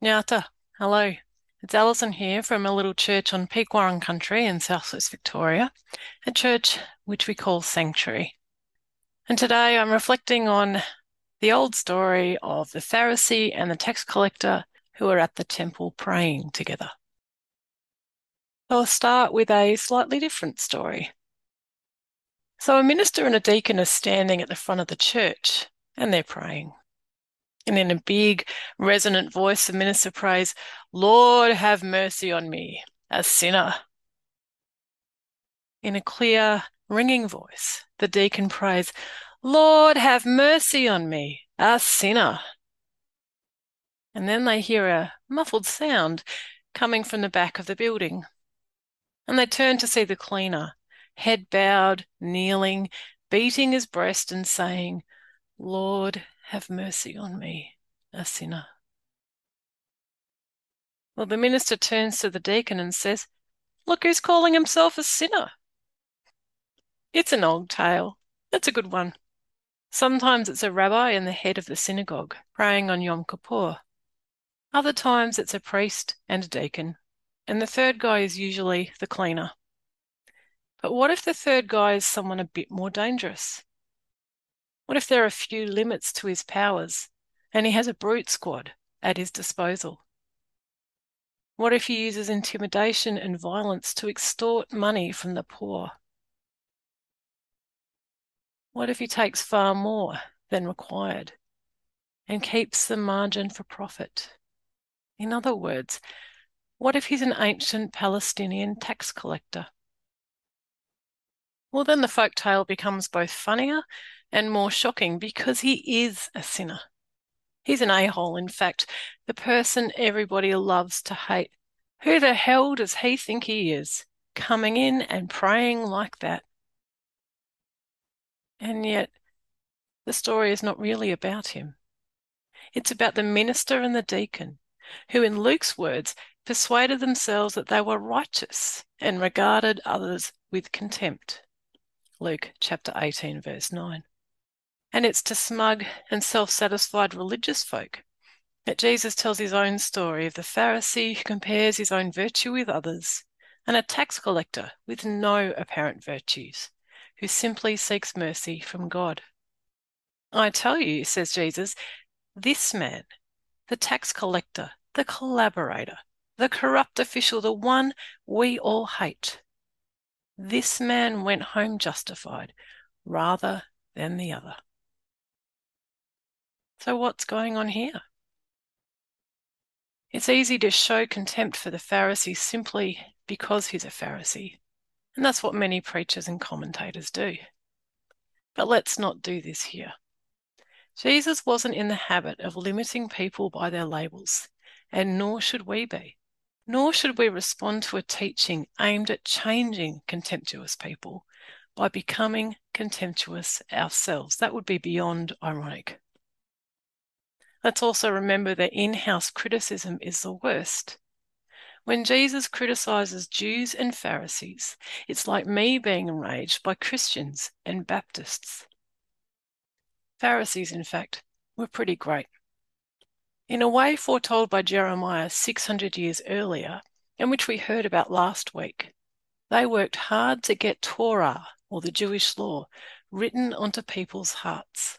Nyata, hello. It's Alison here from a little church on Peak country in southwest Victoria, a church which we call Sanctuary. And today I'm reflecting on the old story of the Pharisee and the tax collector who are at the temple praying together. I'll start with a slightly different story. So, a minister and a deacon are standing at the front of the church and they're praying. And in a big, resonant voice, the minister prays, Lord, have mercy on me, a sinner. In a clear, ringing voice, the deacon prays, Lord, have mercy on me, a sinner. And then they hear a muffled sound coming from the back of the building. And they turn to see the cleaner, head bowed, kneeling, beating his breast and saying, Lord, have mercy on me, a sinner. Well, the minister turns to the deacon and says, Look who's calling himself a sinner. It's an old tale. It's a good one. Sometimes it's a rabbi and the head of the synagogue praying on Yom Kippur. Other times it's a priest and a deacon. And the third guy is usually the cleaner. But what if the third guy is someone a bit more dangerous? What if there are few limits to his powers and he has a brute squad at his disposal? What if he uses intimidation and violence to extort money from the poor? What if he takes far more than required and keeps the margin for profit? In other words, what if he's an ancient Palestinian tax collector? Well, then the folk tale becomes both funnier and more shocking because he is a sinner. He's an a hole, in fact, the person everybody loves to hate. Who the hell does he think he is, coming in and praying like that? And yet, the story is not really about him. It's about the minister and the deacon, who, in Luke's words, persuaded themselves that they were righteous and regarded others with contempt. Luke chapter 18, verse 9. And it's to smug and self satisfied religious folk that Jesus tells his own story of the Pharisee who compares his own virtue with others, and a tax collector with no apparent virtues, who simply seeks mercy from God. I tell you, says Jesus, this man, the tax collector, the collaborator, the corrupt official, the one we all hate, this man went home justified rather than the other. So, what's going on here? It's easy to show contempt for the Pharisee simply because he's a Pharisee. And that's what many preachers and commentators do. But let's not do this here. Jesus wasn't in the habit of limiting people by their labels, and nor should we be. Nor should we respond to a teaching aimed at changing contemptuous people by becoming contemptuous ourselves. That would be beyond ironic. Let's also remember that in house criticism is the worst. When Jesus criticizes Jews and Pharisees, it's like me being enraged by Christians and Baptists. Pharisees, in fact, were pretty great. In a way foretold by Jeremiah 600 years earlier, and which we heard about last week, they worked hard to get Torah, or the Jewish law, written onto people's hearts.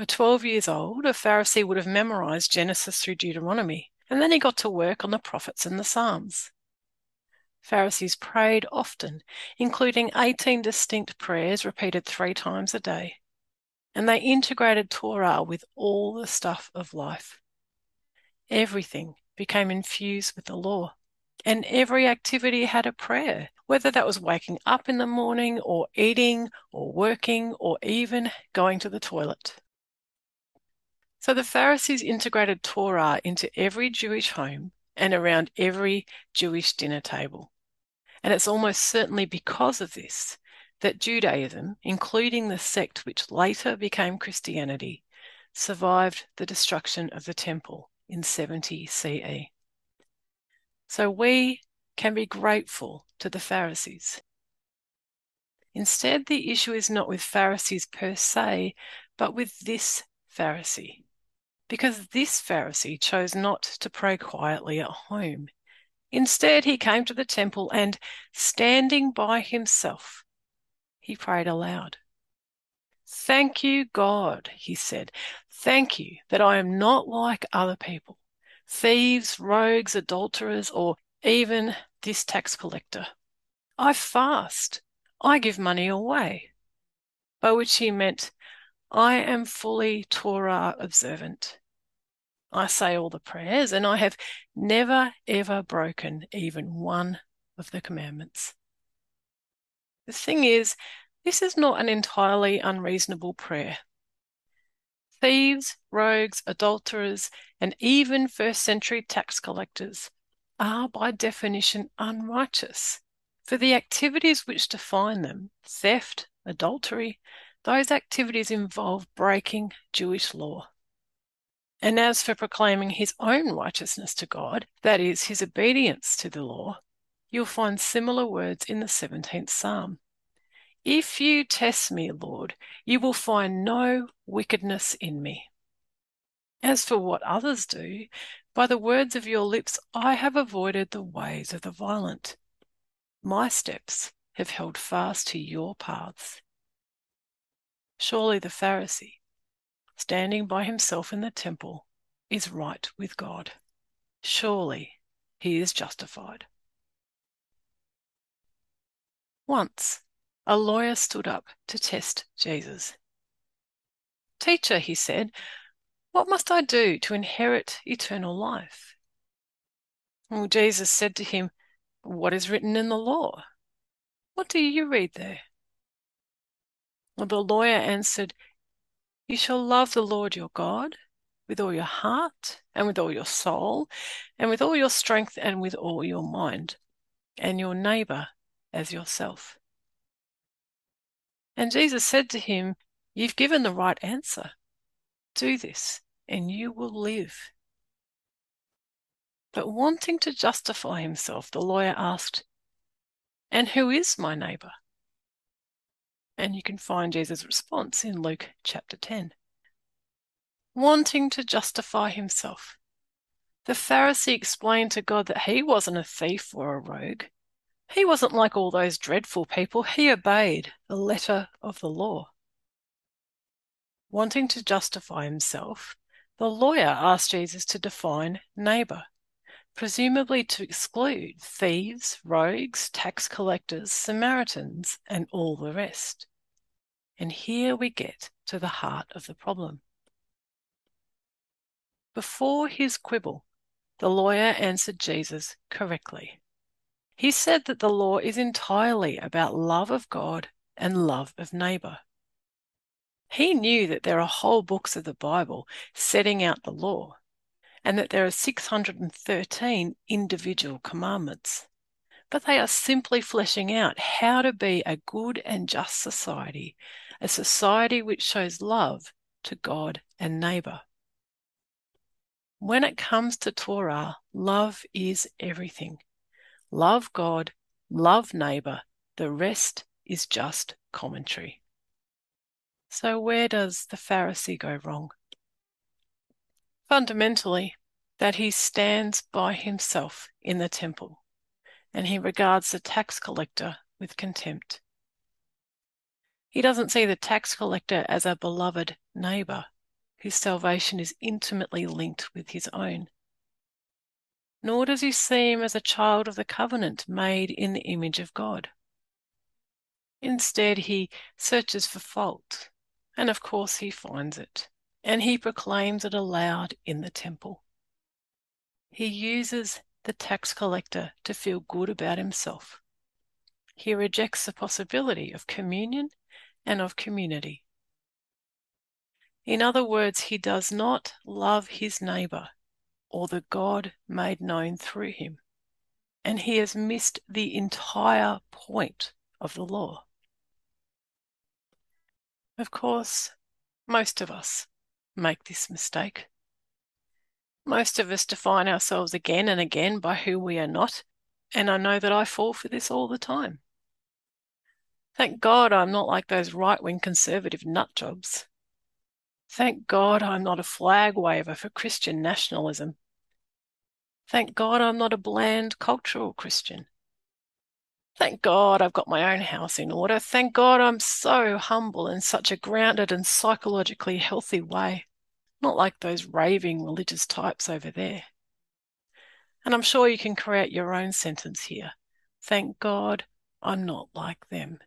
By 12 years old, a Pharisee would have memorized Genesis through Deuteronomy, and then he got to work on the prophets and the Psalms. Pharisees prayed often, including 18 distinct prayers repeated three times a day, and they integrated Torah with all the stuff of life. Everything became infused with the law, and every activity had a prayer, whether that was waking up in the morning, or eating, or working, or even going to the toilet. So the Pharisees integrated Torah into every Jewish home and around every Jewish dinner table. And it's almost certainly because of this that Judaism, including the sect which later became Christianity, survived the destruction of the temple in 70 CE. So we can be grateful to the Pharisees. Instead, the issue is not with Pharisees per se, but with this Pharisee because this Pharisee chose not to pray quietly at home. Instead, he came to the temple and, standing by himself, he prayed aloud. Thank you, God, he said. Thank you that I am not like other people, thieves, rogues, adulterers, or even this tax collector. I fast. I give money away. By which he meant, I am fully Torah observant. I say all the prayers, and I have never ever broken even one of the commandments. The thing is, this is not an entirely unreasonable prayer. Thieves, rogues, adulterers, and even first century tax collectors are by definition unrighteous, for the activities which define them, theft, adultery, those activities involve breaking Jewish law. And as for proclaiming his own righteousness to God, that is, his obedience to the law, you'll find similar words in the 17th Psalm. If you test me, Lord, you will find no wickedness in me. As for what others do, by the words of your lips I have avoided the ways of the violent. My steps have held fast to your paths. Surely the Pharisee, standing by himself in the temple, is right with God. Surely he is justified. Once, a lawyer stood up to test Jesus. Teacher, he said, what must I do to inherit eternal life? Well, Jesus said to him, What is written in the law? What do you read there? Well, the lawyer answered, you shall love the Lord your God with all your heart and with all your soul and with all your strength and with all your mind, and your neighbor as yourself. And Jesus said to him, You've given the right answer. Do this, and you will live. But wanting to justify himself, the lawyer asked, And who is my neighbor? And you can find Jesus' response in Luke chapter 10. Wanting to justify himself, the Pharisee explained to God that he wasn't a thief or a rogue. He wasn't like all those dreadful people. He obeyed the letter of the law. Wanting to justify himself, the lawyer asked Jesus to define neighbour, presumably to exclude thieves, rogues, tax collectors, Samaritans, and all the rest. And here we get to the heart of the problem. Before his quibble, the lawyer answered Jesus correctly. He said that the law is entirely about love of God and love of neighbour. He knew that there are whole books of the Bible setting out the law, and that there are 613 individual commandments but they are simply fleshing out how to be a good and just society, a society which shows love to God and neighbour. When it comes to Torah, love is everything. Love God, love neighbour, the rest is just commentary. So, where does the Pharisee go wrong? Fundamentally, that he stands by himself in the temple and he regards the tax collector with contempt. He doesn't see the tax collector as a beloved neighbour whose salvation is intimately linked with his own. Nor does he see him as a child of the covenant made in the image of God. Instead, he searches for fault, and of course, he finds it, and he proclaims it aloud in the temple. He uses the tax collector to feel good about himself. He rejects the possibility of communion and of community. In other words, he does not love his neighbor or the God made known through him, and he has missed the entire point of the law. Of course, most of us make this mistake. Most of us define ourselves again and again by who we are not, and I know that I fall for this all the time. Thank God I'm not like those right wing conservative nut jobs. Thank God I'm not a flag waver for Christian nationalism. Thank God I'm not a bland cultural Christian. Thank God I've got my own house in order. Thank God I'm so humble in such a grounded and psychologically healthy way, not like those raving religious types over there. And I'm sure you can create your own sentence here. Thank God I'm not like them.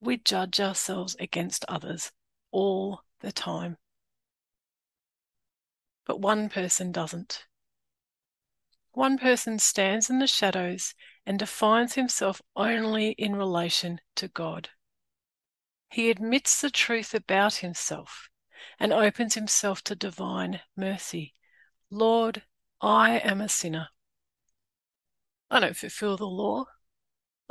We judge ourselves against others all the time. But one person doesn't. One person stands in the shadows and defines himself only in relation to God. He admits the truth about himself and opens himself to divine mercy. Lord, I am a sinner. I don't fulfill the law.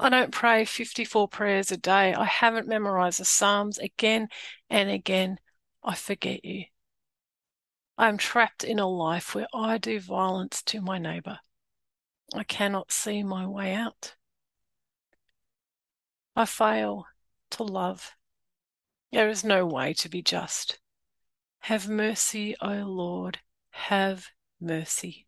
I don't pray 54 prayers a day. I haven't memorized the Psalms again and again. I forget you. I am trapped in a life where I do violence to my neighbor. I cannot see my way out. I fail to love. There is no way to be just. Have mercy, O Lord, have mercy.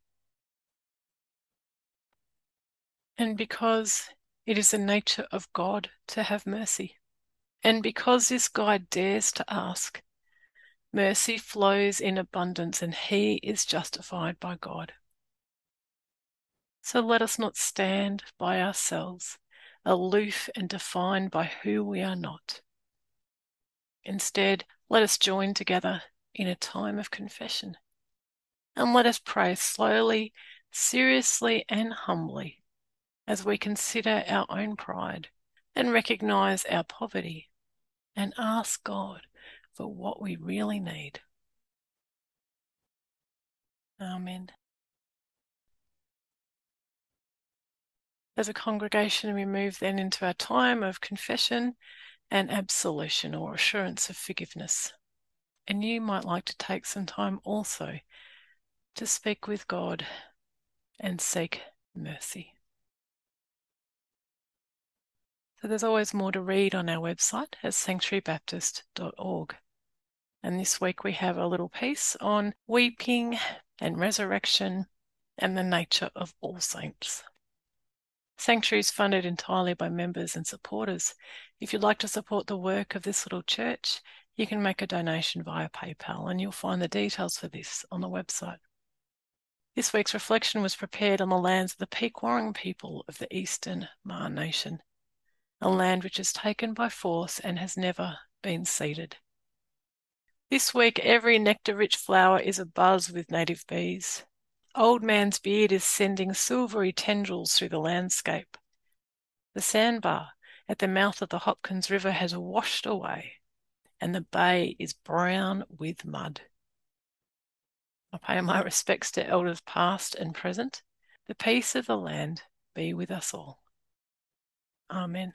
And because it is the nature of God to have mercy, and because this guy dares to ask, mercy flows in abundance and he is justified by God. So let us not stand by ourselves, aloof and defined by who we are not. Instead, let us join together in a time of confession and let us pray slowly, seriously, and humbly as we consider our own pride and recognize our poverty and ask God for what we really need. Amen. As a congregation, we move then into our time of confession and absolution or assurance of forgiveness. And you might like to take some time also to speak with God and seek mercy. So there's always more to read on our website at sanctuarybaptist.org. And this week we have a little piece on weeping and resurrection and the nature of all saints. Sanctuary is funded entirely by members and supporters. If you'd like to support the work of this little church, you can make a donation via PayPal, and you'll find the details for this on the website. This week's reflection was prepared on the lands of the Peek Whurrong people of the Eastern Maar Nation, a land which is taken by force and has never been ceded. This week, every nectar rich flower is abuzz with native bees. Old Man's beard is sending silvery tendrils through the landscape. The sandbar at the mouth of the Hopkins River has washed away, and the bay is brown with mud. I pay my respects to elders past and present. The peace of the land be with us all. Amen.